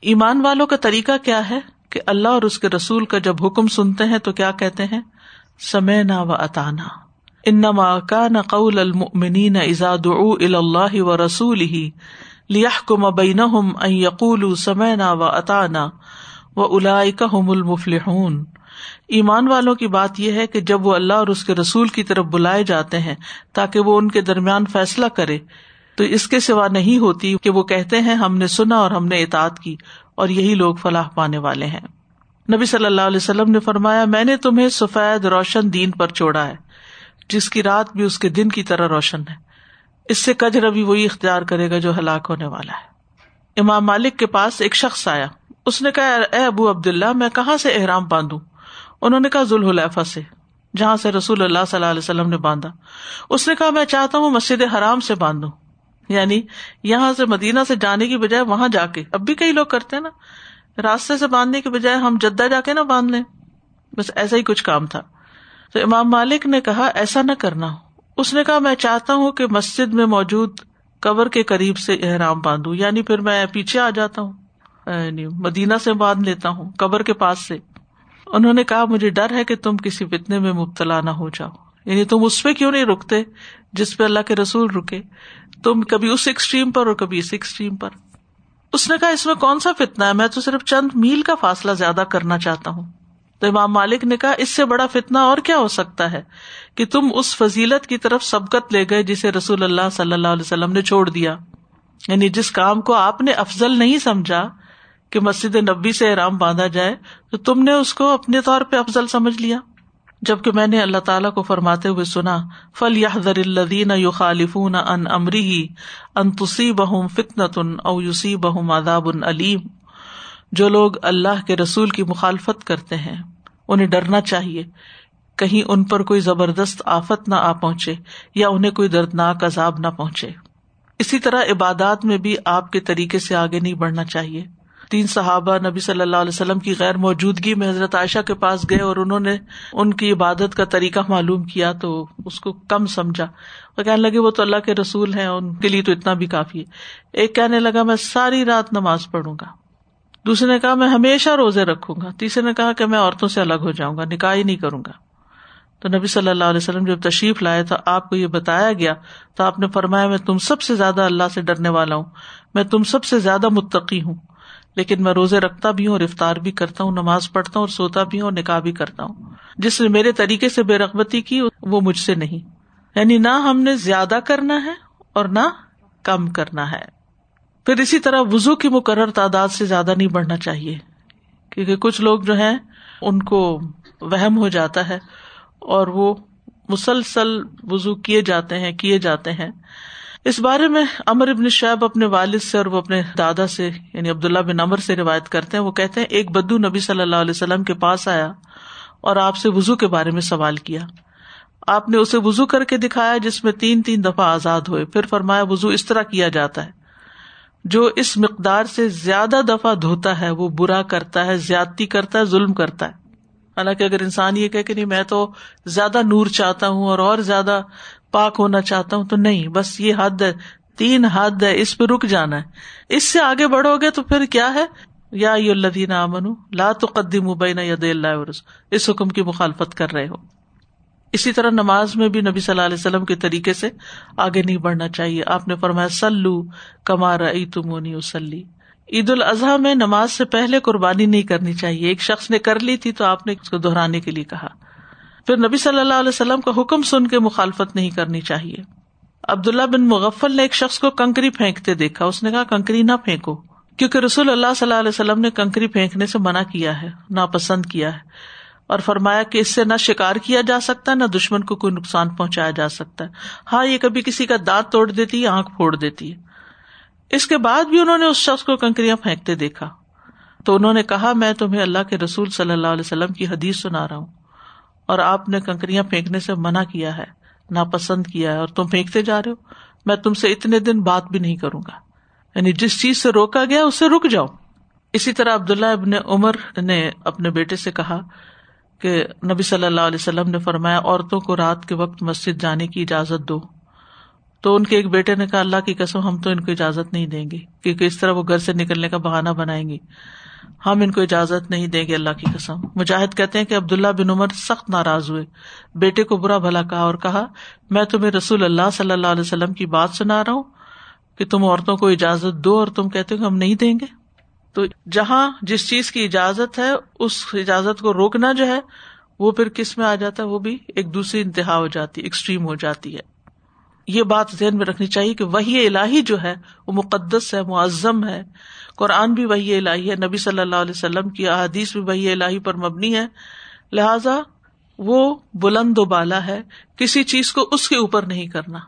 ایمان والوں کا طریقہ کیا ہے کہ اللہ اور اس کے رسول کا جب حکم سنتے ہیں تو کیا کہتے ہیں؟ سمے نہ و اطانا انما کا نہ قول المنی نہ ازاد اللہ و رسول ہی لیہ کو مبین یقول سمے نہ و اطانا و الا المفلحون۔ ایمان والوں کی بات یہ ہے کہ جب وہ اللہ اور اس کے رسول کی طرف بلائے جاتے ہیں تاکہ وہ ان کے درمیان فیصلہ کرے تو اس کے سوا نہیں ہوتی کہ وہ کہتے ہیں ہم نے سنا اور ہم نے اطاعت کی اور یہی لوگ فلاح پانے والے ہیں۔ نبی صلی اللہ علیہ وسلم نے فرمایا، میں نے تمہیں سفید روشن دین پر چھوڑا ہے، جس کی رات بھی اس کے دن کی طرح روشن ہے۔ اس سے کج ربی وہی اختیار کرے گا جو ہلاک ہونے والا ہے۔ امام مالک کے پاس ایک شخص آیا۔ اس نے کہا، اے ابو عبد اللہ میں کہاں سے احرام باندھوں؟ انہوں نے کہا، ذوالحلیفہ سے، جہاں سے رسول اللہ صلی اللہ علیہ وسلم نے باندھا۔ اس نے کہا، میں چاہتا ہوں مسجد حرام سے باندھوں۔ یعنی یہاں سے مدینہ سے جانے کی بجائے وہاں جا کے۔ اب بھی کئی لوگ کرتے ہیں نا۔ راستے سے باندھنے کی بجائے ہم جدہ جا کے نا باندھ لیں۔ بس ایسا ہی کچھ کام تھا۔ تو امام مالک نے کہا، ایسا نہ کرنا۔ اس نے کہا، میں چاہتا ہوں کہ مسجد میں موجود قبر کے قریب سے احرام باندھوں۔ یعنی پھر میں پیچھے آ جاتا ہوں۔ یعنی مدینہ سے باندھ لیتا ہوں، قبر کے پاس سے۔ انہوں نے کہا، مجھے ڈر ہے کہ تم کسی فتنے میں مبتلا نہ ہو جاؤ۔ یعنی تم اس پہ کیوں نہیں رکتے جس پہ اللہ کے رسول رکے؟ تم کبھی اس ایکسٹریم پر اور کبھی اس ایکسٹریم پر۔ اس نے کہا، اس میں کون سا فتنا ہے؟ میں تو صرف چند میل کا فاصلہ زیادہ کرنا چاہتا ہوں۔ تو امام مالک نے کہا، اس سے بڑا فتنا اور کیا ہو سکتا ہے کہ تم اس فضیلت کی طرف سبقت لے گئے جسے رسول اللہ صلی اللہ علیہ وسلم نے چھوڑ دیا۔ یعنی جس کام کو آپ نے افضل نہیں سمجھا کہ مسجد نبی سے احرام باندھا جائے، تو تم نے اس کو اپنے طور پہ افضل سمجھ لیا۔ جبکہ میں نے اللہ تعالیٰ کو فرماتے ہوئے سنا فل یا الدین یو خالف ان امری ہی ان تسی بہم فتن او یوسی بہم اداب علیم جو لوگ اللہ کے رسول کی مخالفت کرتے ہیں، انہیں ڈرنا چاہیے۔ کہیں ان پر کوئی زبردست آفت نہ آ پہنچے یا انہیں کوئی دردناک عذاب نہ پہنچے۔ اسی طرح عبادات میں بھی آپ کے طریقے سے آگے نہیں بڑھنا چاہیے۔ تین صحابہ نبی صلی اللہ علیہ وسلم کی غیر موجودگی میں حضرت عائشہ کے پاس گئے اور انہوں نے ان کی عبادت کا طریقہ معلوم کیا تو اس کو کم سمجھا۔ اور کہنے لگے، وہ تو اللہ کے رسول ہیں، ان کے لیے تو اتنا بھی کافی ہے۔ ایک کہنے لگا، میں ساری رات نماز پڑھوں گا۔ دوسرے نے کہا، میں ہمیشہ روزے رکھوں گا۔ تیسرے نے کہا کہ میں عورتوں سے الگ ہو جاؤں گا، نکاح ہی نہیں کروں گا۔ تو نبی صلی اللہ علیہ وسلم جب تشریف لائے تو آپ کو یہ بتایا گیا، تو آپ نے فرمایا، میں تم سب سے زیادہ اللہ سے ڈرنے والا ہوں، میں تم سب سے زیادہ متقی ہوں۔ لیکن میں روزے رکھتا بھی ہوں اور افطار بھی کرتا ہوں، نماز پڑھتا ہوں اور سوتا بھی ہوں اور نکاح بھی کرتا ہوں۔ جس نے میرے طریقے سے بے رغبتی کی، وہ مجھ سے نہیں۔ یعنی نہ ہم نے زیادہ کرنا ہے اور نہ کم کرنا ہے۔ پھر اسی طرح وزو کی مقرر تعداد سے زیادہ نہیں بڑھنا چاہیے، کیونکہ کچھ لوگ جو ہیں، ان کو وہم ہو جاتا ہے اور وہ مسلسل وزو کیے جاتے ہیں، کیے جاتے ہیں۔ اس بارے میں امر ابن شعیب اپنے والد سے اور وہ اپنے دادا سے یعنی عبداللہ بن امر سے روایت کرتے ہیں۔ وہ کہتے ہیں، ایک بدو نبی صلی اللہ علیہ وسلم کے پاس آیا اور آپ سے وزو کے بارے میں سوال کیا۔ آپ نے اسے وزو کر کے دکھایا جس میں تین تین دفعہ آزاد ہوئے۔ پھر فرمایا وزو اس طرح کیا جاتا ہے۔ جو اس مقدار سے زیادہ دفعہ دھوتا ہے، وہ برا کرتا ہے، زیادتی کرتا ہے، ظلم کرتا ہے۔ حالانکہ اگر انسان یہ کہ نہیں، میں تو زیادہ نور چاہتا ہوں اور اور زیادہ پاک ہونا چاہتا ہوں تو نہیں، بس یہ حد ہے، تین حد ہے، اس پہ رک جانا ہے۔ اس سے آگے بڑھو گے تو پھر کیا ہے؟ یا اللہ امن لا تو قدیم ید اللہ اس حکم کی مخالفت کر رہے ہو۔ اسی طرح نماز میں بھی نبی صلی اللہ علیہ وسلم کے طریقے سے آگے نہیں بڑھنا چاہیے۔ آپ نے فرمایا سلو کمارا ای تمونی اسلی عید الاضحیٰ میں نماز سے پہلے قربانی نہیں کرنی چاہیے۔ ایک شخص نے کر لی تھی تو آپ نے اس کو دہرانے کے لیے کہا۔ پھر نبی صلی اللہ علیہ وسلم کا حکم سن کے مخالفت نہیں کرنی چاہیے۔ عبداللہ بن مغفل نے ایک شخص کو کنکری پھینکتے دیکھا۔ اس نے کہا، کنکری نہ پھینکو۔ کیونکہ رسول اللہ صلی اللہ علیہ وسلم نے کنکری پھینکنے سے منع کیا ہے، ناپسند کیا ہے اور فرمایا کہ اس سے نہ شکار کیا جا سکتا ہے نہ دشمن کو کوئی نقصان پہنچایا جا سکتا۔ ہے ہاں یہ کبھی کسی کا دانت توڑ دیتی ہے آنکھ پھوڑ دیتی۔ ہے اس کے بعد بھی انہوں نے اس شخص کو کنکریاں پھینکتے دیکھا۔ تو انہوں نے کہا، میں تمہیں اللہ کے رسول صلی اللہ علیہ وسلم کی حدیث سنا رہا ہوں۔ اور آپ نے کنکریاں پھینکنے سے منع کیا ہے، ناپسند کیا ہے، اور تم پھینکتے جا رہے ہو۔ میں تم سے اتنے دن بات بھی نہیں کروں گا۔ یعنی جس چیز سے روکا گیا اس سے رک جاؤ۔ اسی طرح عبداللہ ابن عمر نے اپنے بیٹے سے کہا کہ نبی صلی اللہ علیہ وسلم نے فرمایا، عورتوں کو رات کے وقت مسجد جانے کی اجازت دو۔ تو ان کے ایک بیٹے نے کہا، اللہ کی قسم، ہم تو ان کو اجازت نہیں دیں گے، کیونکہ اس طرح وہ گھر سے نکلنے کا بہانا بنائیں گے۔ ہم ان کو اجازت نہیں دیں گے اللہ کی قسم۔ مجاہد کہتے ہیں کہ عبداللہ بن عمر سخت ناراض ہوئے۔ بیٹے کو برا بھلا کہا اور کہا، میں تمہیں رسول اللہ صلی اللہ علیہ وسلم کی بات سنا رہا ہوں کہ تم عورتوں کو اجازت دو اور تم کہتے ہو ہم نہیں دیں گے۔ تو جہاں جس چیز کی اجازت ہے، اس اجازت کو روکنا جو ہے، وہ پھر کس میں آ جاتا ہے؟ وہ بھی ایک دوسری انتہا ہو جاتی ایکسٹریم ہو جاتی ہے۔ یہ بات ذہن میں رکھنی چاہیے کہ وہی الہی جو ہے، وہ مقدس ہے، معظم ہے۔ قرآن بھی وہی الہی ہے، نبی صلی اللہ علیہ وسلم کی احادیث بھی وہی الہی پر مبنی ہے۔ لہذا وہ بلند و بالا ہے، کسی چیز کو اس کے اوپر نہیں کرنا،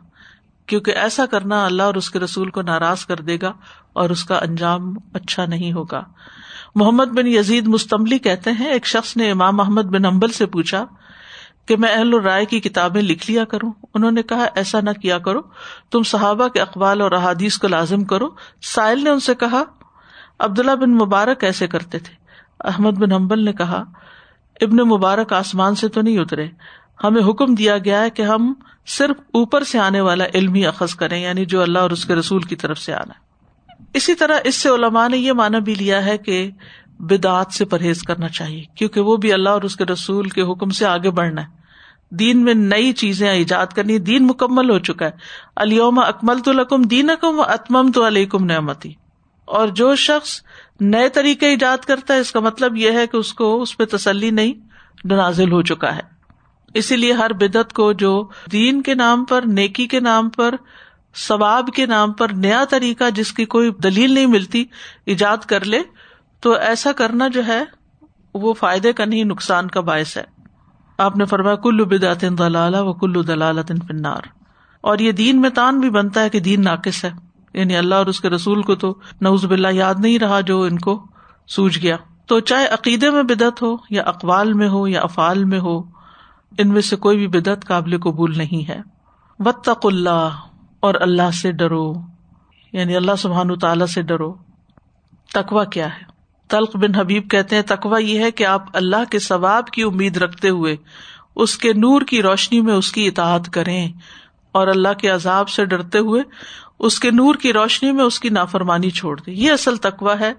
کیونکہ ایسا کرنا اللہ اور اس کے رسول کو ناراض کر دے گا اور اس کا انجام اچھا نہیں ہوگا۔ محمد بن یزید مستملی کہتے ہیں، ایک شخص نے امام محمد بن امبل سے پوچھا کہ میں اہل الرائے کی کتابیں لکھ لیا کروں۔ انہوں نے کہا، ایسا نہ کیا کرو، تم صحابہ کے اقبال اور احادیث کو لازم کرو۔ سائل نے ان سے کہا عبداللہ بن مبارک ایسے کرتے تھے۔ احمد بن امبل نے کہا، ابن مبارک آسمان سے تو نہیں اترے۔ ہمیں حکم دیا گیا ہے کہ ہم صرف اوپر سے آنے والا علم ہی اخذ کریں یعنی جو اللہ اور اس کے رسول کی طرف سے آنا۔ ہے اسی طرح اس سے علماء نے یہ مانا بھی لیا ہے کہ بدعت سے پرہیز کرنا چاہیے، کیونکہ وہ بھی اللہ اور اس کے رسول کے حکم سے آگے بڑھنا ہے۔ دین میں نئی چیزیں ایجاد کرنی، دین مکمل ہو چکا ہے۔ علیوم اکمل تو لکم دین اکم اتمم تو علیکم نعمتی۔ اور جو شخص نئے طریقے ایجاد کرتا ہے، اس کا مطلب یہ ہے کہ اس کو اس پہ تسلی نہیں، نازل ہو چکا ہے۔ اسی لیے ہر بدعت کو جو دین کے نام پر، نیکی کے نام پر، ثواب کے نام پر نیا طریقہ جس کی کوئی دلیل نہیں ملتی، ایجاد کر لے، تو ایسا کرنا جو ہے، وہ فائدے کا نہیں، نقصان کا باعث ہے۔ آپ نے فرمایا، کلو بدعت دلال و کلو دلالت فنار اور یہ دین میں تان بھی بنتا ہے کہ دین ناقص ہے۔ یعنی اللہ اور اس کے رسول کو تو نوز باللہ یاد نہیں رہا جو ان کو سوج گیا۔ تو چاہے عقیدے میں بدعت ہو یا اقوال میں ہو یا افعال میں ہو، ان میں سے کوئی بھی بدعت قابل قبول نہیں ہے۔ وطق اللہ اور اللہ سے ڈرو۔ یعنی اللہ سبحان تعالی سے ڈرو۔ تکوا کیا ہے؟ تلق بن حبیب کہتے ہیں تکوا یہ ہے کہ آپ اللہ کے ثواب کی امید رکھتے ہوئے اس کے نور کی روشنی میں اس کی اطاعت کریں اور اللہ کے عذاب سے ڈرتے ہوئے اس کے نور کی روشنی میں اس کی نافرمانی چھوڑ دے یہ اصل تکوا ہے۔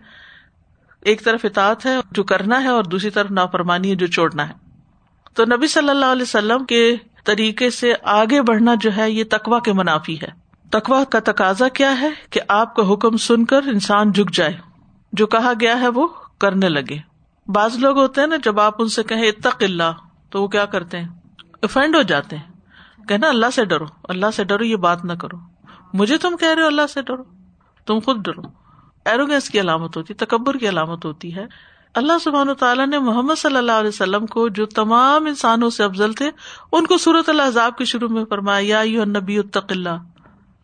ایک طرف اطاعت ہے جو کرنا ہے اور دوسری طرف نافرمانی ہے جو چھوڑنا ہے۔ تو نبی صلی اللہ علیہ وسلم کے طریقے سے آگے بڑھنا جو ہے یہ تکوا کے منافی ہے۔ تکوا کا تقاضا کیا ہے کہ آپ کا حکم سن کر انسان جھک جائے۔ جو کہا گیا ہے وہ کرنے لگے۔ بعض لوگ ہوتے ہیں نا، جب آپ ان سے کہیں اتق اللہ، تو وہ کیا کرتے ہیں؟ افینڈ ہو جاتے ہیں۔ کہنا اللہ سے ڈرو، اللہ سے ڈرو، یہ بات نہ کرو۔ مجھے تم کہہ رہے ہو اللہ سے ڈرو۔ تم خود ڈرو۔ ایروگینس کی علامت ہوتی ہے تکبر کی علامت ہوتی ہے۔ اللہ سبحان و تعالیٰ نے محمد صلی اللہ علیہ وسلم کو جو تمام انسانوں سے افضل تھے، ان کو صورت اللہ کے شروع میں فرمایا، یا نبی اتق اللہ۔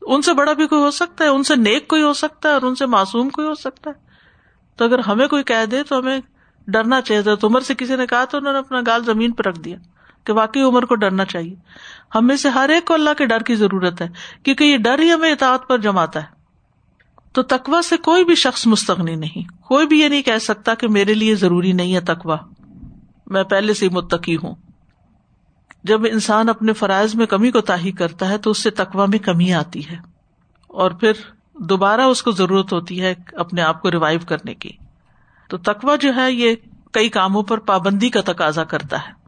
ان سے بڑا بھی کوئی ہو سکتا ہے، ان سے نیک کوئی ہو سکتا ہے، اور ان سے معصوم کوئی ہو سکتا ہے۔ تو اگر ہمیں کوئی کہہ دے تو ہمیں ڈرنا چاہیے۔ تو عمر سے کسی نے کہا تو انہوں نے اپنا گال زمین پہ رکھ دیا۔ کہ واقعی عمر کو ڈرنا چاہیے۔ ہمیں سے ہر ایک کو اللہ کے ڈر کی ضرورت ہے، کیونکہ یہ ڈر ہی ہمیں اطاعت پر جماتا ہے۔ تو تقوا سے کوئی بھی شخص مستغنی نہیں۔ کوئی بھی یہ نہیں کہہ سکتا کہ میرے لیے ضروری نہیں ہے تقوا میں پہلے سے متقی ہوں۔ جب انسان اپنے فرائض میں کمی کو تاہی کرتا ہے تو اس سے تقوا میں کمی آتی ہے۔ اور پھر دوبارہ اس کو ضرورت ہوتی ہے اپنے آپ کو ریوائو کرنے کی۔ تو تقوا جو ہے، یہ کئی کاموں پر پابندی کا تقاضا کرتا ہے۔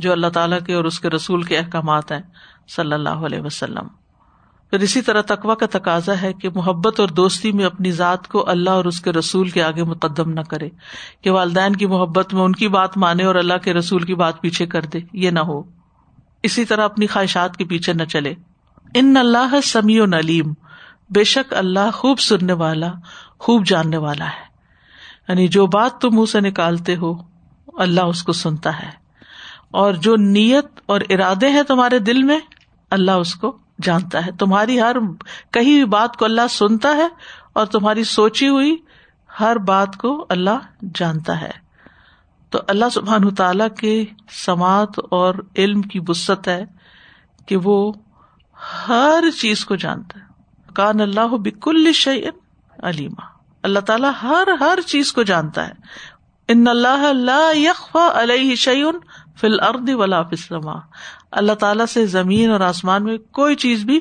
جو اللہ تعالیٰ کے اور اس کے رسول کے احکامات ہیں، صلی اللہ علیہ وسلم۔ پھر اسی طرح تقوا کا تقاضا ہے کہ محبت اور دوستی میں اپنی ذات کو اللہ اور اس کے رسول کے آگے مقدم نہ کرے، کہ والدین کی محبت میں ان کی بات مانے اور اللہ کے رسول کی بات پیچھے کر دے، یہ نہ ہو۔ اسی طرح اپنی خواہشات کے پیچھے نہ چلے۔ ان اللہ سمیع و نلیم بے شک اللہ خوب سننے والا، خوب جاننے والا ہے۔ یعنی جو بات تم منہ سے نکالتے ہو، اللہ اس کو سنتا ہے۔ اور جو نیت اور ارادے ہیں تمہارے دل میں، اللہ اس کو جانتا ہے۔ تمہاری ہر کہیں بھی بات کو اللہ سنتا ہے اور تمہاری سوچی ہوئی ہر بات کو اللہ جانتا ہے۔ تو اللہ سبحان تعالی کے سماعت اور علم کی وسط ہے کہ وہ ہر چیز کو جانتا ہے۔ کان اللہ بک الشعین علیما۔ اللہ تعالیٰ ہر ہر چیز کو جانتا ہے۔ ان اللہ اللہ علیہ شعین فل ارد ولا فسلم اللہ تعالیٰ سے زمین اور آسمان میں کوئی چیز بھی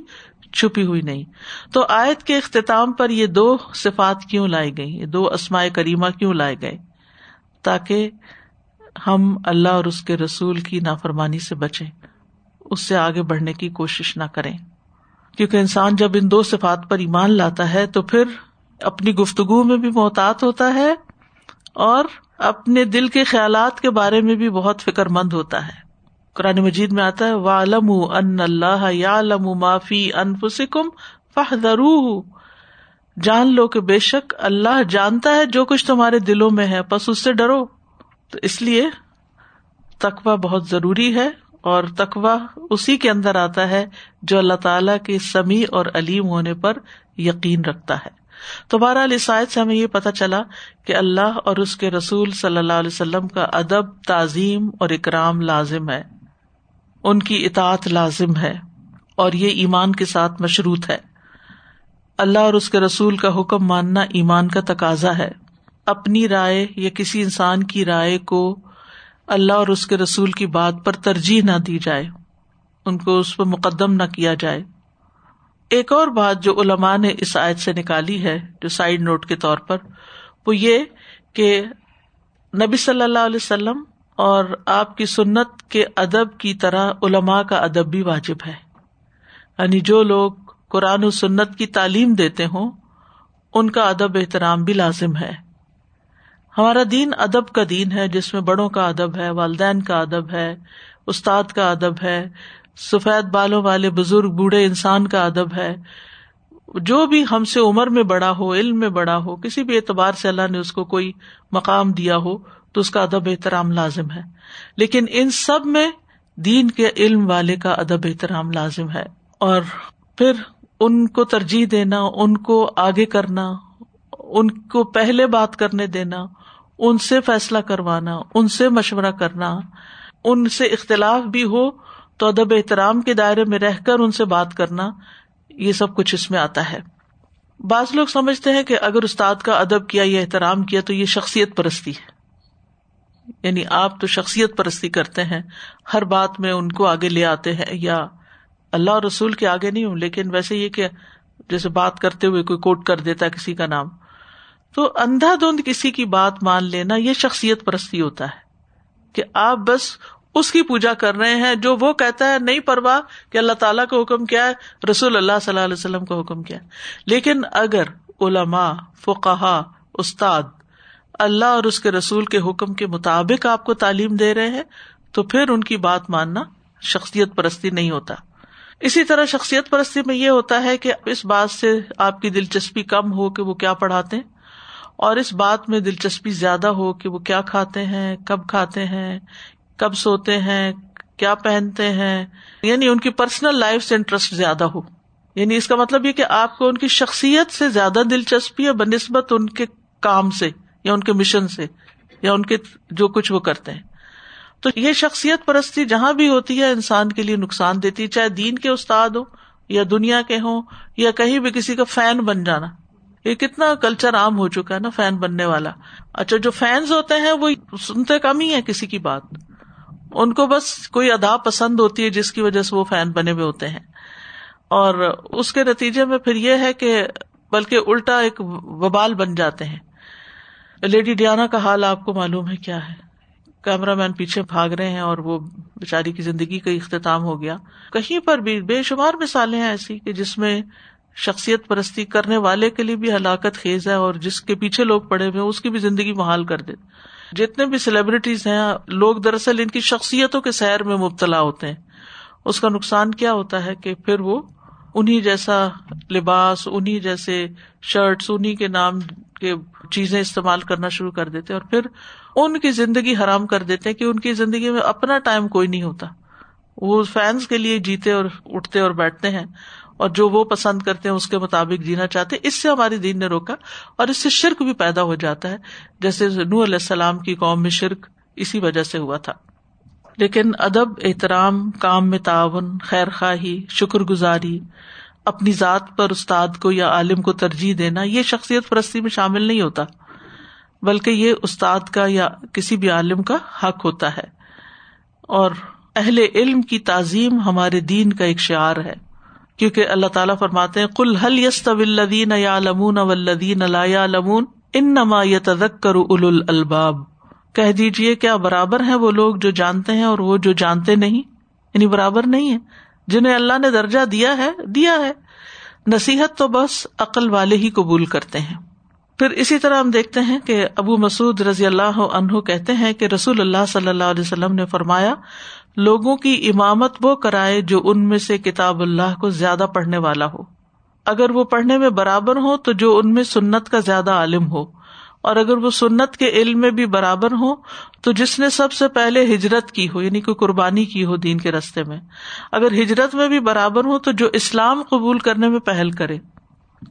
چھپی ہوئی نہیں۔ تو آیت کے اختتام پر یہ دو صفات کیوں لائی گئی یہ دو اسمائے کریمہ کیوں لائے گئے؟ تاکہ ہم اللہ اور اس کے رسول کی نافرمانی سے بچے اس سے آگے بڑھنے کی کوشش نہ کریں۔ کیونکہ انسان جب ان دو صفات پر ایمان لاتا ہے تو پھر اپنی گفتگو میں بھی محتاط ہوتا ہے اور اپنے دل کے خیالات کے بارے میں بھی بہت فکر مند ہوتا ہے۔ قرآن مجید میں آتا ہے والم ان اللہ یا لم معافی انفسکم فہدر جان لو کہ بے شک اللہ جانتا ہے جو کچھ تمہارے دلوں میں ہے بس اس سے ڈرو۔ تو اس لیے تقوا بہت ضروری ہے اور تقوا اسی کے اندر آتا ہے جو اللہ تعالی کے سمیع اور علیم ہونے پر یقین رکھتا ہے۔ تو بہرحال عیسائیت سے ہمیں یہ پتا چلا کہ اللہ اور اس کے رسول صلی اللہ علیہ وسلم کا ادب، تعظیم اور اکرام لازم ہے۔ ان کی اطاعت لازم ہے اور یہ ایمان کے ساتھ مشروط ہے۔ اللہ اور اس کے رسول کا حکم ماننا ایمان کا تقاضا ہے۔ اپنی رائے یا کسی انسان کی رائے کو اللہ اور اس کے رسول کی بات پر ترجیح نہ دی جائے۔ ان کو اس پر مقدم نہ کیا جائے۔ ایک اور بات جو علماء نے اس آیت سے نکالی ہے، جو سائڈ نوٹ کے طور پر، وہ یہ کہ نبی صلی اللہ علیہ وسلم اور آپ کی سنت کے ادب کی طرح علماء کا ادب بھی واجب ہے۔ یعنی جو لوگ قرآن و سنت کی تعلیم دیتے ہوں، ان کا ادب احترام بھی لازم ہے۔ ہمارا دین ادب کا دین ہے، جس میں بڑوں کا ادب ہے، والدین کا ادب ہے، استاد کا ادب ہے سفید بالوں والے بزرگ بوڑھے انسان کا ادب ہے۔ جو بھی ہم سے عمر میں بڑا ہو، علم میں بڑا ہو، کسی بھی اعتبار سے اللہ نے اس کو کوئی مقام دیا ہو، تو اس کا ادب احترام لازم ہے۔ لیکن ان سب میں دین کے علم والے کا ادب احترام لازم ہے۔ اور پھر ان کو ترجیح دینا، ان کو آگے کرنا، ان کو پہلے بات کرنے دینا، ان سے فیصلہ کروانا، ان سے مشورہ کرنا، ان سے اختلاف بھی ہو تو ادب احترام کے دائرے میں رہ کر ان سے بات کرنا یہ سب کچھ اس میں آتا ہے۔ بعض لوگ سمجھتے ہیں کہ اگر استاد کا ادب کیا یا احترام کیا تو یہ شخصیت پرستی ہے۔ یعنی آپ تو شخصیت پرستی کرتے ہیں، ہر بات میں ان کو آگے لے آتے ہیں یا اللہ اور رسول کے آگے نہیں ہوں، لیکن ویسے یہ کہ جیسے بات کرتے ہوئے کوئی کوٹ کر دیتا ہے کسی کا نام۔ تو اندھا دھند کسی کی بات مان لینا یہ شخصیت پرستی ہوتا ہے کہ آپ بس اس کی پوجا کر رہے ہیں جو وہ کہتا ہے نہیں پرواہ کہ اللہ تعالیٰ کا حکم کیا ہے، رسول اللہ صلی اللہ علیہ وسلم کا حکم کیا ہے۔ لیکن اگر علماء فقہ استاد اللہ اور اس کے رسول کے حکم کے مطابق آپ کو تعلیم دے رہے ہیں، تو پھر ان کی بات ماننا شخصیت پرستی نہیں ہوتا۔ اسی طرح شخصیت پرستی میں یہ ہوتا ہے کہ اس بات سے آپ کی دلچسپی کم ہو کہ وہ کیا پڑھاتے ہیں، اور اس بات میں دلچسپی زیادہ ہو کہ وہ کیا کھاتے ہیں، کب کھاتے ہیں کب سوتے ہیں، کیا پہنتے ہیں؟ یعنی ان کی پرسنل لائف سے انٹرسٹ زیادہ ہو۔ یعنی اس کا مطلب یہ کہ آپ کو ان کی شخصیت سے زیادہ دلچسپی ہے بہ نسبت ان کے کام سے یا ان کے مشن سے یا ان کے جو کچھ وہ کرتے ہیں۔ تو یہ شخصیت پرستی جہاں بھی ہوتی ہے، انسان کے لیے نقصان دیتی ہے، چاہے دین کے استاد ہو یا دنیا کے ہوں یا کہیں بھی کسی کا فین بن جانا۔ یہ کتنا کلچر عام ہو چکا ہے نا فین بننے والا۔ اچھا جو فینس ہوتے ہیں، وہ سنتے کم ہی ہے کسی کی بات۔ ان کو بس کوئی ادا پسند ہوتی ہے جس کی وجہ سے وہ فین بنے ہوئے ہوتے ہیں۔ اور اس کے نتیجے میں پھر یہ ہے کہ بلکہ الٹا ایک وبال بن جاتے ہیں۔ لیڈی ڈیانا کا حال آپ کو معلوم ہے کیا ہے۔ کیمرہ مین پیچھے بھاگ رہے ہیں اور وہ بےچاری کی زندگی کا اختتام ہو گیا۔ کہیں پر بھی بے شمار مثالیں ہیں ایسی کہ جس میں شخصیت پرستی کرنے والے کے لیے بھی ہلاکت خیز ہے اور جس کے پیچھے لوگ پڑے ہوئے اس کی بھی زندگی محال کر دے۔ جتنے بھی سیلیبریٹیز ہیں، لوگ دراصل ان کی شخصیتوں کے سیر میں مبتلا ہوتے ہیں۔ اس کا نقصان کیا ہوتا ہے کہ پھر وہ انہیں جیسا لباس انہیں جیسے شرٹس انہیں کے نام کے چیزیں استعمال کرنا شروع کر دیتے اور پھر ان کی زندگی حرام کر دیتے کہ ان کی زندگی میں اپنا ٹائم کوئی نہیں ہوتا۔ وہ فینس کے لیے جیتے اور اٹھتے اور بیٹھتے ہیں۔ اور جو وہ پسند کرتے ہیں اس کے مطابق جینا چاہتے اس سے ہماری دین نے روکا اور اس سے شرک بھی پیدا ہو جاتا ہے۔ جیسے نور علیہ السلام کی قوم میں شرک اسی وجہ سے ہوا تھا۔ لیکن ادب، احترام، کام میں تعاون، خیر خواہی، شکر گزاری، اپنی ذات پر استاد کو یا عالم کو ترجیح دینا، یہ شخصیت پرستی میں شامل نہیں ہوتا، بلکہ یہ استاد کا یا کسی بھی عالم کا حق ہوتا ہے۔ اور اہل علم کی تعظیم ہمارے دین کا ایک شعر ہے۔ کیونکہ اللہ تعالیٰ فرماتے ہیں کل حل یس طلدین یا لمون ولدین اللہ لمون ان نما تذکر ال الباب کہہ دیجیے کیا برابر ہیں وہ لوگ جو جانتے ہیں اور وہ جو جانتے نہیں؟ یعنی برابر نہیں ہے جنہیں اللہ نے درجہ دیا ہے دیا ہے۔ نصیحت تو بس عقل والے ہی قبول کرتے ہیں۔ پھر اسی طرح ہم دیکھتے ہیں کہ ابو مسعود رضی اللہ عنہ کہتے ہیں کہ رسول اللہ صلی اللہ علیہ وسلم نے فرمایا لوگوں کی امامت وہ کرائے جو ان میں سے کتاب اللہ کو زیادہ پڑھنے والا ہو۔ اگر وہ پڑھنے میں برابر ہو تو جو ان میں سنت کا زیادہ عالم ہو۔ اور اگر وہ سنت کے علم میں بھی برابر ہو تو جس نے سب سے پہلے ہجرت کی ہو یعنی کوئی قربانی کی ہو دین کے رستے میں۔ اگر ہجرت میں بھی برابر ہو تو جو اسلام قبول کرنے میں پہل کرے۔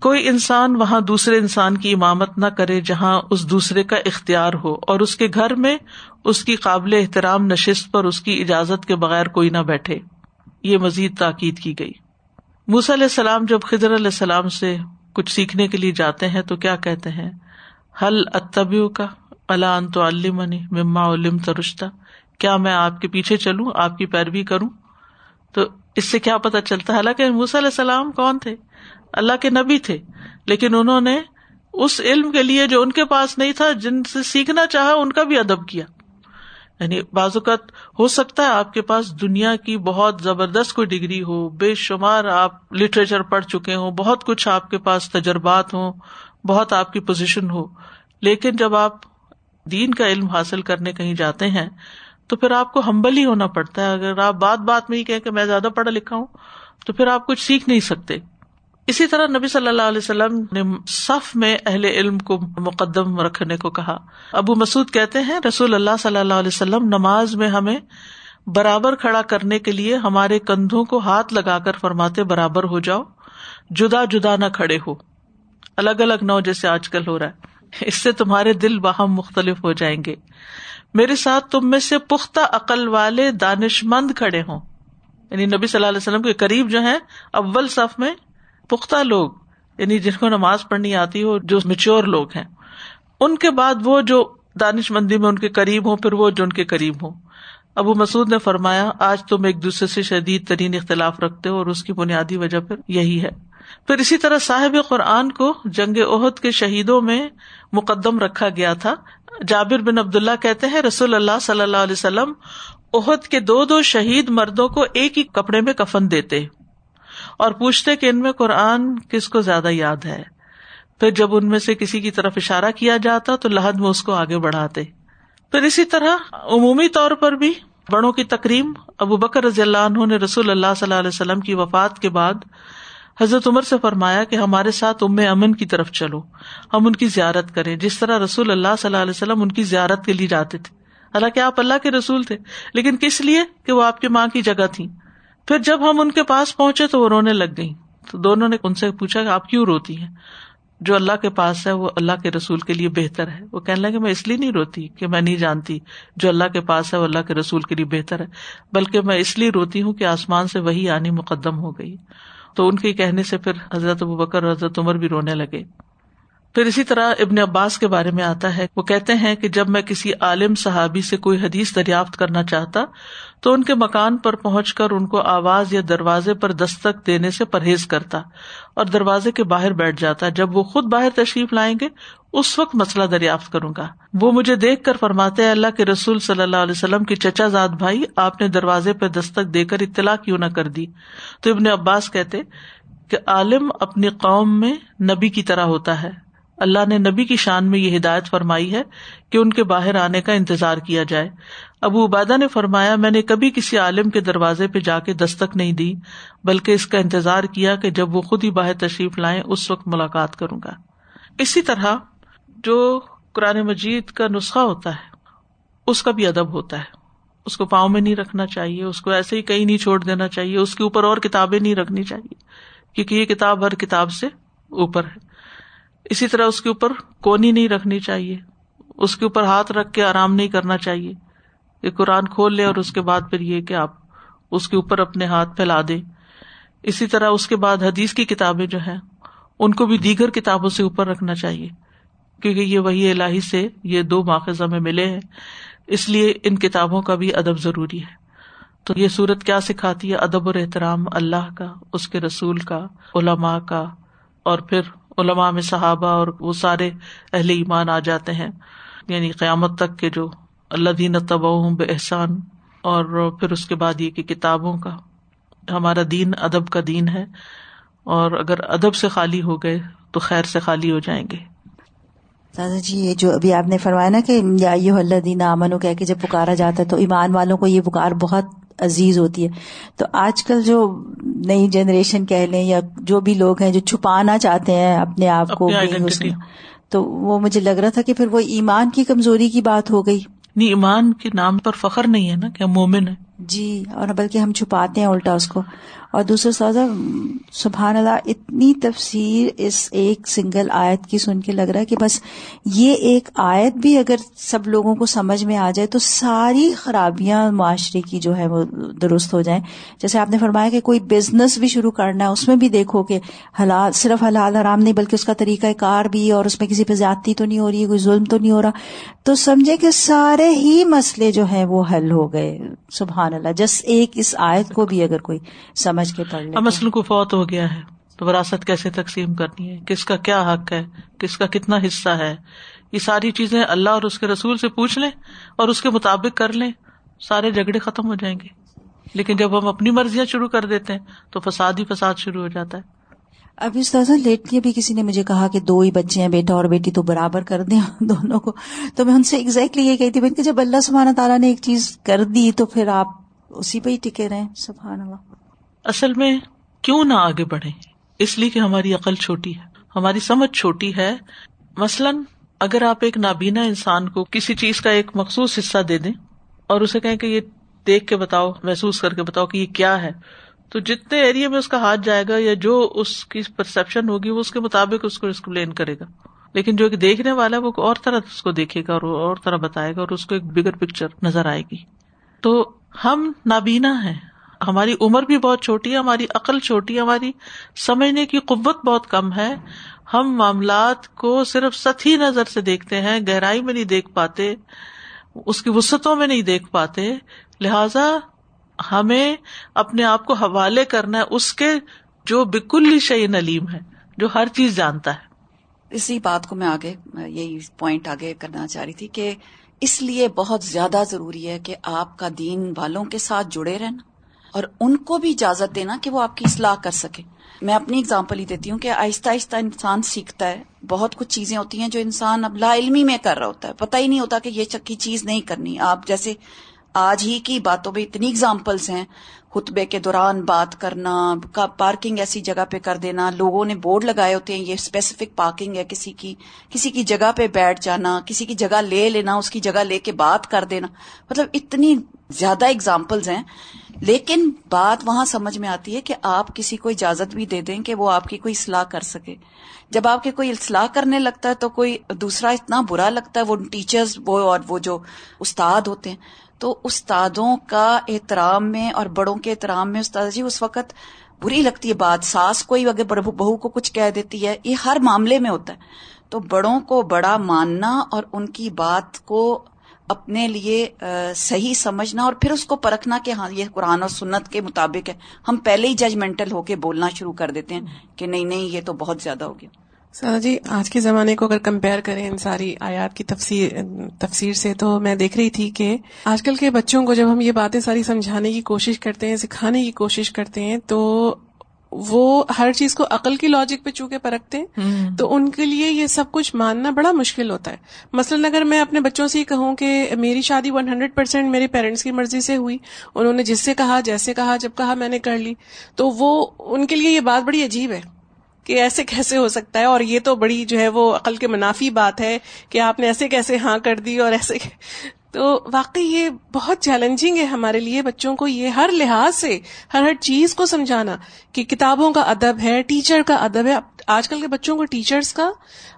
کوئی انسان وہاں دوسرے انسان کی امامت نہ کرے جہاں اس دوسرے کا اختیار ہو اور اس کے گھر میں اس کی قابل احترام نشست پر اس کی اجازت کے بغیر کوئی نہ بیٹھے۔ یہ مزید تاکید کی گئی۔ موس علیہ السلام جب خضر علیہ السلام سے کچھ سیکھنے کے لیے جاتے ہیں تو کیا کہتے ہیں؟ حل اتبیو کا اللہ ان تو المنی مما علم ترشتہ کیا میں آپ کے پیچھے چلوں؟ آپ کی پیروی کروں؟ تو اس سے کیا پتا چلتا ہے؟ حالانکہ موس علیہ السلام کون تھے؟ اللہ کے نبی تھے۔ لیکن انہوں نے اس علم کے لیے جو ان کے پاس نہیں تھا، جن سے سیکھنا چاہا، ان کا بھی ادب کیا۔ یعنی بعض اوقات ہو سکتا ہے آپ کے پاس دنیا کی بہت زبردست کوئی ڈگری ہو، بے شمار آپ لٹریچر پڑھ چکے ہوں، بہت کچھ آپ کے پاس تجربات ہوں، بہت آپ کی پوزیشن ہو۔ لیکن جب آپ دین کا علم حاصل کرنے کہیں جاتے ہیں، تو پھر آپ کو ہمبل ہی ہونا پڑتا ہے۔ اگر آپ بات بات میں ہی کہ میں زیادہ پڑھا لکھا ہوں، تو پھر آپ کچھ سیکھ نہیں سکتے۔ اسی طرح نبی صلی اللہ علیہ وسلم نے صف میں اہل علم کو مقدم رکھنے کو کہا۔ ابو مسعد کہتے ہیں، رسول اللہ صلی اللہ علیہ وسلم نماز میں ہمیں برابر کھڑا کرنے کے لیے ہمارے کندھوں کو ہاتھ لگا کر فرماتے، برابر ہو جاؤ، جدا جدا نہ کھڑے ہو۔ الگ الگ نو جیسے آج کل ہو رہا ہے۔ اس سے تمہارے دل باہم مختلف ہو جائیں گے۔ میرے ساتھ تم میں سے پختہ عقل والے دانش مند کھڑے ہوں۔ یعنی نبی صلی اللہ علیہ وسلم کے قریب جو ہے اول صف میں پختہ لوگ یعنی جن کو نماز پڑھنی آتی ہو، جو میچور لوگ ہیں، ان کے بعد وہ جو دانش مندی میں ان کے قریب ہوں، پھر وہ جو ان کے قریب ہوں۔ ابو مسعود نے فرمایا، آج تم ایک دوسرے سے شدید ترین اختلاف رکھتے ہو اور اس کی بنیادی وجہ پھر یہی ہے۔ پھر اسی طرح صاحب قرآن کو جنگ عہد کے شہیدوں میں مقدم رکھا گیا تھا۔ جابر بن عبد اللہ کہتے ہیں، رسول اللہ صلی اللہ علیہ وسلم عہد کے دو دو شہید مردوں کو ایک ہی کپڑے میں کفن دیتے۔ اور پوچھتے کہ ان میں قرآن کس کو زیادہ یاد ہے؟ پھر جب ان میں سے کسی کی طرف اشارہ کیا جاتا تو لہد میں اس کو آگے بڑھاتے۔ پھر اسی طرح عمومی طور پر بھی بڑوں کی تقریم ابو بکر رضی اللہ عنہ نے رسول اللہ صلی اللہ علیہ وسلم کی وفات کے بعد حضرت عمر سے فرمایا کہ ہمارے ساتھ ام امن کی طرف چلو، ہم ان کی زیارت کریں۔ جس طرح رسول اللہ صلی اللہ علیہ وسلم ان کی زیارت کے لیے جاتے تھے۔ حالانکہ آپ اللہ کے رسول تھے، لیکن کس لیے؟ کہ وہ آپ کی ماں کی جگہ تھی پھر جب ہم ان کے پاس پہنچے تو وہ رونے لگ گئی تو دونوں نے ان سے پوچھا کہ آپ کیوں روتی ہیں؟ جو اللہ کے پاس ہے وہ اللہ کے رسول کے لیے بہتر ہے۔ وہ کہنے لگے میں اس لیے نہیں روتی کہ میں نہیں جانتی جو اللہ کے پاس ہے وہ اللہ کے رسول کے لیے بہتر ہے، بلکہ میں اس لیے روتی ہوں کہ آسمان سے وہی آنی مقدم ہو گئی۔ تو ان کے کہنے سے پھر حضرت ابو بکر اور حضرت عمر بھی رونے لگے۔ پھر اسی طرح ابن عباس کے بارے میں آتا ہے، وہ کہتے ہیں کہ جب میں کسی عالم صحابی سے کوئی حدیث دریافت کرنا چاہتا تو ان کے مکان پر پہنچ کر ان کو آواز یا دروازے پر دستک دینے سے پرہیز کرتا اور دروازے کے باہر بیٹھ جاتا۔ جب وہ خود باہر تشریف لائیں گے، اس وقت مسئلہ دریافت کروں گا۔ وہ مجھے دیکھ کر فرماتے اللہ کے رسول صلی اللہ علیہ وسلم کی چچا زاد بھائی، آپ نے دروازے پہ دستک دے کر اطلاع کیوں نہ کر دی؟ تو ابن عباس کہتے کہ عالم اپنی قوم میں نبی کی طرح ہوتا ہے۔ اللہ نے نبی کی شان میں یہ ہدایت فرمائی ہے کہ ان کے باہر آنے کا انتظار کیا جائے۔ ابو عبادہ نے فرمایا، میں نے کبھی کسی عالم کے دروازے پہ جا کے دستک نہیں دی، بلکہ اس کا انتظار کیا کہ جب وہ خود ہی باہر تشریف لائیں، اس وقت ملاقات کروں گا۔ اسی طرح جو قرآن مجید کا نسخہ ہوتا ہے، اس کا بھی ادب ہوتا ہے۔ اس کو پاؤں میں نہیں رکھنا چاہیے، اس کو ایسے ہی کہیں نہیں چھوڑ دینا چاہیے، اس کے اوپر اور کتابیں نہیں رکھنی چاہیے، کیونکہ یہ کتاب ہر کتاب سے اوپر ہے۔ اسی طرح اس کے اوپر کونی نہیں رکھنی چاہیے۔ اس کے اوپر ہاتھ رکھ کے آرام نہیں کرنا چاہیے۔ کہ قرآن کھول لے اور اس کے بعد پھر یہ کہ آپ اس کے اوپر اپنے ہاتھ پھیلا دے اسی طرح اس کے بعد حدیث کی کتابیں جو ہیں، ان کو بھی دیگر کتابوں سے اوپر رکھنا چاہیے۔ کیونکہ یہ وہی الہی سے یہ دو ماخذ میں ملے ہیں۔ اس لیے ان کتابوں کا بھی ادب ضروری ہے۔ تو یہ صورت کیا سکھاتی ہے؟ ادب اور احترام اللہ کا، اس کے رسول کا، علماء کا اور پھر علماء میں صحابہ اور وہ سارے اہل ایمان آ جاتے ہیں۔ یعنی قیامت تک کے جو اللہ دین طب بے احسان اور پھر اس کے بعد یہ کہ کتابوں کا ہمارا دین ادب کا دین ہے اور اگر ادب سے خالی ہو گئے تو خیر سے خالی ہو جائیں گے۔ دادا جی یہ جو ابھی آپ نے فرمایا نا کہ یا اللہ دین امن کہ جب پکارا جاتا ہے تو ایمان والوں کو یہ پکار بہت عزیز ہوتی ہے۔ تو آج کل جو نئی جنریشن کہہ لیں یا جو بھی لوگ ہیں جو چھپانا چاہتے ہیں اپنے آپ کو تو وہ مجھے لگ رہا تھا کہ پھر وہ ایمان کی کمزوری کی بات ہو گئی۔ نہیں ایمان کے نام پر فخر نہیں ہے نا کہ مومن ہے جی اور بلکہ ہم چھپاتے ہیں الٹا اس کو۔ اور دوسرا سوزا سبحان اللہ، اتنی تفسیر اس ایک سنگل آیت کی سن کے لگ رہا ہے کہ بس یہ ایک آیت بھی اگر سب لوگوں کو سمجھ میں آ جائے تو ساری خرابیاں معاشرے کی جو ہے وہ درست ہو جائیں۔ جیسے آپ نے فرمایا کہ کوئی بزنس بھی شروع کرنا ہے، اس میں بھی دیکھو کہ حلال، صرف حلال حرام نہیں، بلکہ اس کا طریقہ کار بھی اور اس میں کسی پہ زیادتی تو نہیں ہو رہی، کوئی ظلم تو نہیں ہو رہا۔ تو سمجھے کہ سارے ہی مسئلے جو ہیں وہ حل ہو گئے۔ سبحان اللہ، جس ایک اس آیت کو بھی اگر کوئی سمجھ سمجھ کے پڑھ لیں مسلم کو فوت ہو گیا ہے تو وراثت کیسے تقسیم کرنی ہے؟ کس کا کیا حق ہے؟ کس کا کتنا حصہ ہے؟ یہ ساری چیزیں اللہ اور اس کے رسول سے پوچھ لیں اور اس کے مطابق کر لیں سارے جھگڑے ختم ہو جائیں گے۔ لیکن جب ہم اپنی مرضیاں شروع کر دیتے ہیں تو فساد ہی فساد شروع ہو جاتا ہے۔ ابھی استاذہ لیٹ کے بھی کسی نے مجھے کہا کہ دو ہی بچے ہیں بیٹا اور بیٹی تو برابر کر دیں دونوں کو۔ تو میں ان سے ایگزیکٹلی یہ کہتی ہوں کہ جب اللہ سبحانہ تعالیٰ نے ایک چیز کر دی تو پھر آپ اسی پہ ہی ٹکے رہے سبحان اللہ۔ اصل میں کیوں نہ آگے بڑھے اس لیے کہ ہماری عقل چھوٹی ہے، ہماری سمجھ چھوٹی ہے۔ مثلاً اگر آپ ایک نابینا انسان کو کسی چیز کا ایک مخصوص حصہ دے دیں اور اسے کہیں کہ یہ دیکھ کے بتاؤ، محسوس کر کے بتاؤ کہ یہ کیا ہے، تو جتنے ایریا میں اس کا ہاتھ جائے گا یا جو اس کی پرسپشن ہوگی، وہ اس کے مطابق اس کو ایکسپلین کرے گا۔ لیکن جو دیکھنے والا ہے، وہ اور طرح اس کو دیکھے گا اور اور طرح بتائے گا اور اس کو ایک بگر پکچر نظر آئے گی۔ تو ہم نابینا ہیں۔ ہماری عمر بھی بہت چھوٹی ہے، ہماری عقل چھوٹی ہے، ہماری سمجھنے کی قوت بہت کم ہے۔ ہم معاملات کو صرف سطحی نظر سے دیکھتے ہیں، گہرائی میں نہیں دیکھ پاتے، اس کی وسطوں میں نہیں دیکھ پاتے۔ لہذا ہمیں اپنے آپ کو حوالے کرنا ہے، اس کے جو بالکل شعی نلیم ہے، جو ہر چیز جانتا ہے۔ اسی بات کو میں آگے، یہی پوائنٹ آگے کرنا چاہ رہی تھی کہ اس لیے بہت زیادہ ضروری ہے کہ آپ کا دین والوں کے ساتھ جڑے رہنا۔ اور ان کو بھی اجازت دینا کہ وہ آپ کی اصلاح کر سکے میں اپنی اگزامپل ہی دیتی ہوں کہ آہستہ آہستہ انسان سیکھتا ہے۔ بہت کچھ چیزیں ہوتی ہیں جو انسان اب لا علمی میں کر رہا ہوتا ہے۔ پتہ ہی نہیں ہوتا کہ یہ چکی چیز نہیں کرنی۔ آپ جیسے آج ہی کی باتوں میں اتنی اگزامپلس ہیں۔ خطبے کے دوران بات کرنا پارکنگ ایسی جگہ پہ کر دینا۔ لوگوں نے بورڈ لگائے ہوتے ہیں، یہ اسپیسیفک پارکنگ ہے۔ کسی کی کسی کی جگہ پہ بیٹھ جانا، کسی کی جگہ لے لینا، اس کی جگہ لے کے بات کر دینا۔ مطلب اتنی زیادہ اگزامپلز ہیں۔ لیکن بات وہاں سمجھ میں آتی ہے کہ آپ کسی کو اجازت بھی دے دیں کہ وہ آپ کی کوئی اصلاح کر سکے۔ جب آپ کے کوئی اصلاح کرنے لگتا ہے تو کوئی دوسرا اتنا برا لگتا ہے، وہ ٹیچرز وہ اور وہ جو استاد ہوتے ہیں۔ تو استادوں کا احترام میں اور بڑوں کے احترام میں استاد جی اس وقت بری لگتی ہے بات۔ ساس کوئی اگر بہو کو کچھ کہہ دیتی ہے، یہ ہر معاملے میں ہوتا ہے۔ تو بڑوں کو بڑا ماننا اور ان کی بات کو اپنے لیے صحیح سمجھنا اور پھر اس کو پرکھنا کہ ہاں یہ قرآن اور سنت کے مطابق ہے۔ ہم پہلے ہی ججمنٹل ہو کے بولنا شروع کر دیتے ہیں کہ نہیں نہیں، یہ تو بہت زیادہ ہو گیا۔ سر جی آج کے زمانے کو اگر کمپیئر کریں ان ساری آیات کی تفسیر تفسیر سے تو میں دیکھ رہی تھی کہ آج کل کے بچوں کو جب ہم یہ باتیں ساری سمجھانے کی کوشش کرتے ہیں، سکھانے کی کوشش کرتے ہیں، تو وہ ہر چیز کو عقل کی لاجک پہ چونکہ پرکھتے ہیں تو ان کے لیے یہ سب کچھ ماننا بڑا مشکل ہوتا ہے۔ مثلاً اگر میں اپنے بچوں سے یہ کہوں کہ میری شادی ون ہنڈریڈ پرسینٹ میرے پیرنٹس کی مرضی سے ہوئی انہوں نے جس سے کہا جیسے کہا جب کہا میں نے کر لی تو وہ ان کے لیے یہ بات بڑی عجیب ہے کہ ایسے کیسے ہو سکتا ہے۔ اور یہ تو بڑی جو ہے وہ عقل کے منافی بات ہے کہ آپ نے ایسے کیسے ہاں کر دی اور ایسے تو واقعی یہ بہت چیلنجنگ ہے ہمارے لیے بچوں کو یہ ہر لحاظ سے ہر ہر چیز کو سمجھانا کہ کتابوں کا ادب ہے ٹیچر کا ادب ہے۔ آج کل کے بچوں کو ٹیچرس کا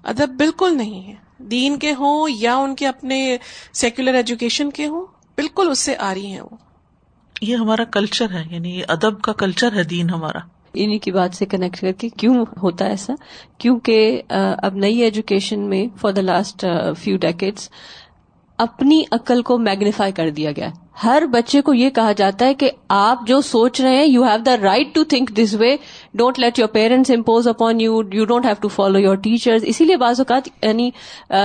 ادب بالکل نہیں ہے۔ دین کے ہوں یا ان کے اپنے سیکولر ایجوکیشن کے ہوں بالکل اس سے آ رہی ہیں وہ۔ یہ ہمارا کلچر ہے یعنی ادب کا کلچر ہے دین ہمارا۔ انہیں کی بات سے کنیکٹ کر کے کیوں ہوتا ہے ایسا؟ کیونکہ اب نئی ایجوکیشن میں for the last few decades اپنی عقل کو میگنیفائی کر دیا گیا ہر بچے کو یہ کہا جاتا ہے کہ آپ جو سوچ رہے ہیں you have the right to think this way don't let your parents impose upon you you don't have to follow your teachers اسی لیے بعض اوقات یعنی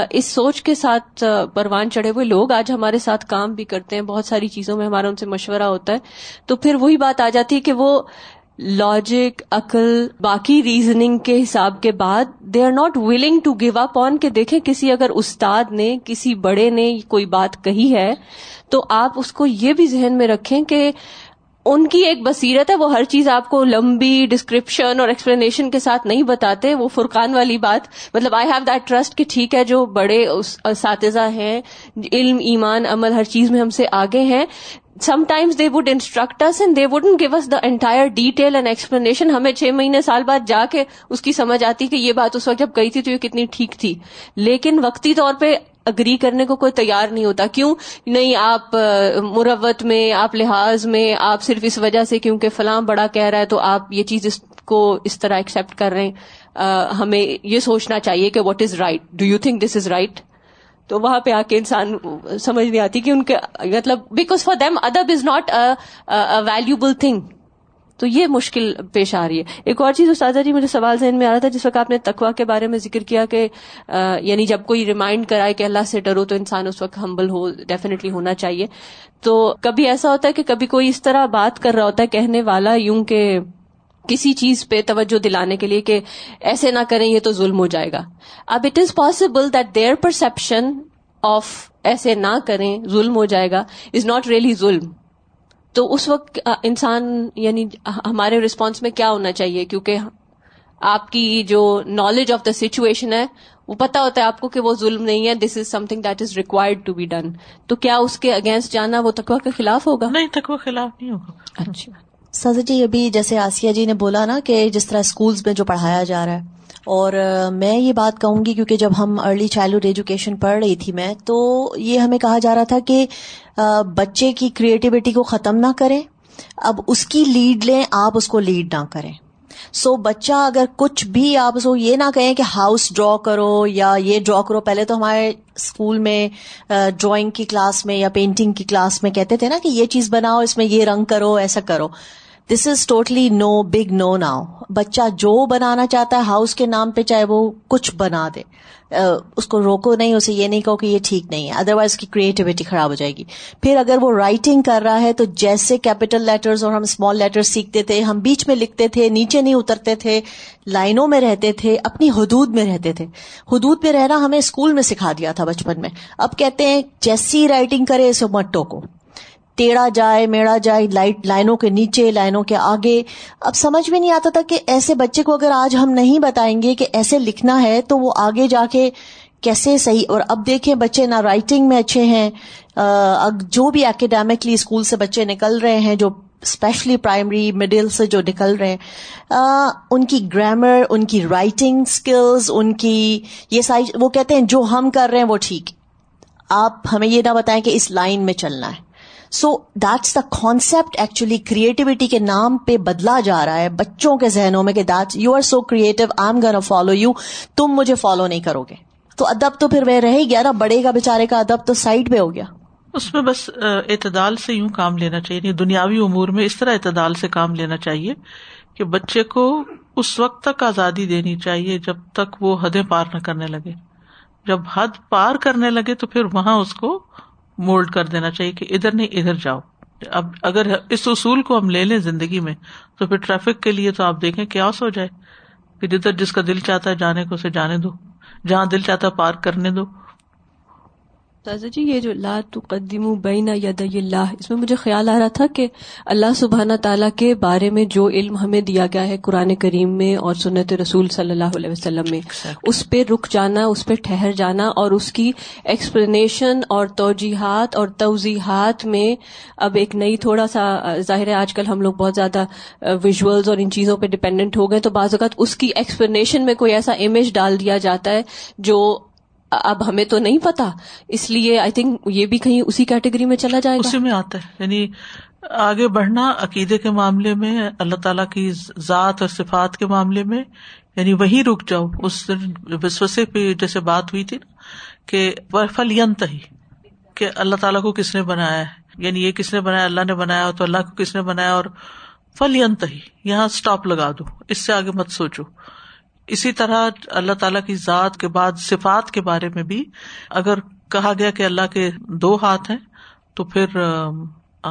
اس سوچ کے ساتھ پروان چڑھے ہوئے لوگ آج ہمارے ساتھ کام بھی کرتے ہیں۔ بہت ساری چیزوں میں ہمارا ان سے مشورہ ہوتا ہے۔ تو پھر وہی بات آ جاتی ہے کہ وہ لاجک عقل، باقی ریزننگ کے حساب کے بعد they are not willing to give up on کہ دیکھیں کسی اگر استاد نے، کسی بڑے نے کوئی بات کہی ہے، تو آپ اس کو یہ بھی ذہن میں رکھیں کہ ان کی ایک بصیرت ہے، وہ ہر چیز آپ کو لمبی ڈسکرپشن اور ایکسپلینیشن کے ساتھ نہیں بتاتے، وہ فرقان والی بات۔ مطلب آئی ہیو دیٹ ٹرسٹ کہ ٹھیک ہے، جو بڑے اساتذہ ہیں، علم، ایمان، عمل، ہر چیز میں ہم سے آگے ہیں۔ Some times they would instruct and they wouldn't give us the entire detail and explanation ہمیں چھ مہینے سال بعد جا کے اس کی سمجھ آتی کہ یہ بات اس وقت جب گئی تھی تو یہ کتنی ٹھیک تھی۔ لیکن وقتی طور پہ اگری کرنے کو کوئی تیار نہیں ہوتا۔ کیوں؟ نہیں، آپ مروت میں، آپ لحاظ میں، آپ صرف اس وجہ سے کیونکہ فلاں بڑا کہہ رہا ہے تو آپ یہ چیز اس کو اس طرح ایکسپٹ کر رہے ہیں۔ ہمیں یہ سوچنا چاہیے کہ what is right do you think this is right تو وہاں پہ آ کے انسان سمجھ نہیں آتی کہ ان کے مطلب بیکاز فار دیم ادب از ناٹ ویلوبل تھنگ تو یہ مشکل پیش آ رہی ہے۔ ایک اور چیز استاذہ جی مجھے سوال ذہن میں آ رہا تھا، جس وقت آپ نے تقوا کے بارے میں ذکر کیا کہ یعنی جب کوئی ریمائنڈ کرائے کہ اللہ سے ڈرو تو انسان اس وقت ہمبل ہو ڈیفینیٹلی ہونا چاہیے۔ تو کبھی ایسا ہوتا ہے کہ کبھی کوئی اس طرح بات کر رہا ہوتا ہے کہنے والا یوں کہ کسی چیز پہ توجہ دلانے کے لیے کہ ایسے نہ کریں، یہ تو ظلم ہو جائے گا۔ اب it is possible that their perception of ایسے نہ کریں، ظلم ہو جائے گا از ناٹ ریئلی ظلم۔ تو اس وقت انسان یعنی ہمارے ریسپانس میں کیا ہونا چاہیے؟ کیونکہ آپ کی جو نالج آف دا سچویشن ہے وہ پتا ہوتا ہے آپ کو کہ وہ ظلم نہیں ہے this is some thing that is required to be done تو کیا اس کے اگینسٹ جانا وہ تقوا کے خلاف ہوگا؟ نہیں تقوا خلاف نہیں ہوگا۔ اچھا۔ سازا جی ابھی جیسے آسیہ جی نے بولا نا کہ جس طرح اسکولس میں جو پڑھایا جا رہا ہے اور میں یہ بات کہوں گی کیونکہ جب ہم ارلی چائلڈہڈ ایجوکیشن پڑھ رہی تھی میں تو یہ ہمیں کہا جا رہا تھا کہ بچے کی کریٹیوٹی کو ختم نہ کریں اب اس کی لیڈ لیں آپ اس کو لیڈ نہ کریں۔ سو so, بچہ اگر کچھ بھی آپ اس کو یہ نہ کہیں کہ ہاؤس ڈرا کرو یا یہ ڈرا کرو پہلے تو ہمارے اسکول میں ڈرائنگ کی کلاس میں یا پینٹنگ کی کلاس میں کہتے تھے نا کہ یہ چیز بناؤ اس میں یہ رنگ کرو ایسا کرو۔ This is totally no big no now بچہ جو بنانا چاہتا ہے ہاؤس کے نام پہ چاہے وہ کچھ بنا دے۔ اس کو روکو نہیں، اسے یہ نہیں کہو کہ یہ ٹھیک نہیں ہے۔ ادر وائز کی کریٹیوٹی خراب ہو جائے گی۔ پھر اگر وہ رائٹنگ کر رہا ہے تو جیسے کیپیٹل لیٹرز اور ہم اسمال لیٹر سیکھتے تھے، ہم بیچ میں لکھتے تھے، نیچے نہیں اترتے تھے، لائنوں میں رہتے تھے، اپنی حدود میں رہتے تھے۔ حدود میں رہنا ہمیں اسکول میں سکھا دیا تھا بچپن میں۔ اب کہتے ہیں جیسی رائٹنگ کرے اسے مٹو کو ٹیڑھا جائے میڑا جائے، لائٹ لائنوں کے نیچے، لائنوں کے آگے۔ اب سمجھ میں نہیں آتا تھا کہ ایسے بچے کو اگر آج ہم نہیں بتائیں گے کہ ایسے لکھنا ہے تو وہ آگے جا کے کیسے صحیح، اور اب دیکھیں بچے نہ رائٹنگ میں اچھے ہیں جو بھی اکیڈیمکلی اسکول سے بچے نکل رہے ہیں، جو اسپیشلی پرائمری مڈل سے جو نکل رہے ہیں۔ ان کی گرامر ان کی رائٹنگ اسکلز ان کی یہ ساری، وہ کہتے ہیں جو ہم کر رہے ہیں وہ ٹھیک۔ آپ ہمیں یہ نہ بتائیں کہ اس لائن میں چلنا ہے۔ So that's the concept actually creativity کے نام پہ بدلا جا رہا ہے بچوں کے ذہنوں میں کہ that you are so creative I am gonna follow you تم مجھے فالو نہیں کرو گے۔ تو ادب تو پھر وہ رہ گیا نا، بڑے کا بےچارے کا ادب تو سائڈ پہ ہو گیا۔ اس میں بس اعتدال سے یوں کام لینا چاہیے۔ یعنی دنیاوی امور میں اس طرح اعتدال سے کام لینا چاہیے کہ بچے کو اس وقت تک آزادی دینی چاہیے جب تک وہ حدیں پار نہ کرنے لگے۔ جب حد پار کرنے لگے تو پھر وہاں اس کو مولڈ کر دینا چاہیے کہ ادھر نہیں، ادھر جاؤ۔ اب اگر اس اصول کو ہم لے لیں زندگی میں، تو پھر ٹریفک کے لیے تو آپ دیکھیں کیا ہو جائے۔ کہ جدھر جس کا دل چاہتا ہے جانے کو اسے جانے دو۔ جہاں دل چاہتا ہے پارک کرنے دو۔ تازہ جی یہ جو لا تقدم بین ید اللہ اس میں مجھے خیال آ رہا تھا کہ اللہ سبحانہ تعالیٰ کے بارے میں جو علم ہمیں دیا گیا ہے قرآن کریم میں اور سنت رسول صلی اللہ علیہ وسلم میں اس پہ رک جانا اس پہ ٹھہر جانا اور اس کی ایکسپلینیشن اور توجیحات اور توضیحات میں اب ایک نئی تھوڑا سا ظاہر ہے آج کل ہم لوگ بہت زیادہ ویژولز اور ان چیزوں پہ ڈپینڈنٹ ہو گئے تو بعض اوقات اس کی ایکسپلینیشن میں کوئی ایسا امیج ڈال دیا جاتا ہے جو اب ہمیں تو نہیں پتا۔ اس لیے آئی تھنک یہ بھی کہیں اسی کیٹیگری میں چلا جائے گا۔ اسی میں آتا ہے۔ یعنی آگے بڑھنا عقیدے کے معاملے میں، اللہ تعالیٰ کی ذات اور صفات کے معاملے میں یعنی وہی رک جاؤ۔ اس دن وسوسے پہ جیسے بات ہوئی تھی نا کہ فل ینت ہی کہ اللہ تعالیٰ کو کس نے بنایا ہے؟ یعنی یہ کس نے بنایا؟ اللہ نے بنایا تو اللہ کو کس نے بنایا؟ اور فل ہی یہاں اسٹاپ لگا دو۔ اس سے آگے مت سوچو۔ اسی طرح اللہ تعالیٰ کی ذات کے بعد صفات کے بارے میں بھی اگر کہا گیا کہ اللہ کے دو ہاتھ ہیں، تو پھر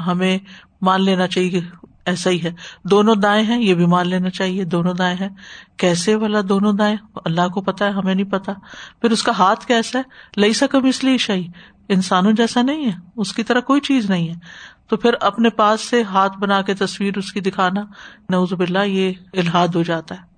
ہمیں مان لینا چاہیے ایسا ہی ہے۔ دونوں دائیں ہیں، یہ بھی مان لینا چاہیے، دونوں دائیں ہیں۔ کیسے والا دونوں دائیں؟ اللہ کو پتا ہے، ہمیں نہیں پتا پھر اس کا ہاتھ کیسا ہے؟ لئی سکم اس لیے شاہی انسانوں جیسا نہیں ہے، اس کی طرح کوئی چیز نہیں ہے۔ تو پھر اپنے پاس سے ہاتھ بنا کے تصویر اس کی دکھانا نوزب اللہ یہ الحاد ہو جاتا ہے۔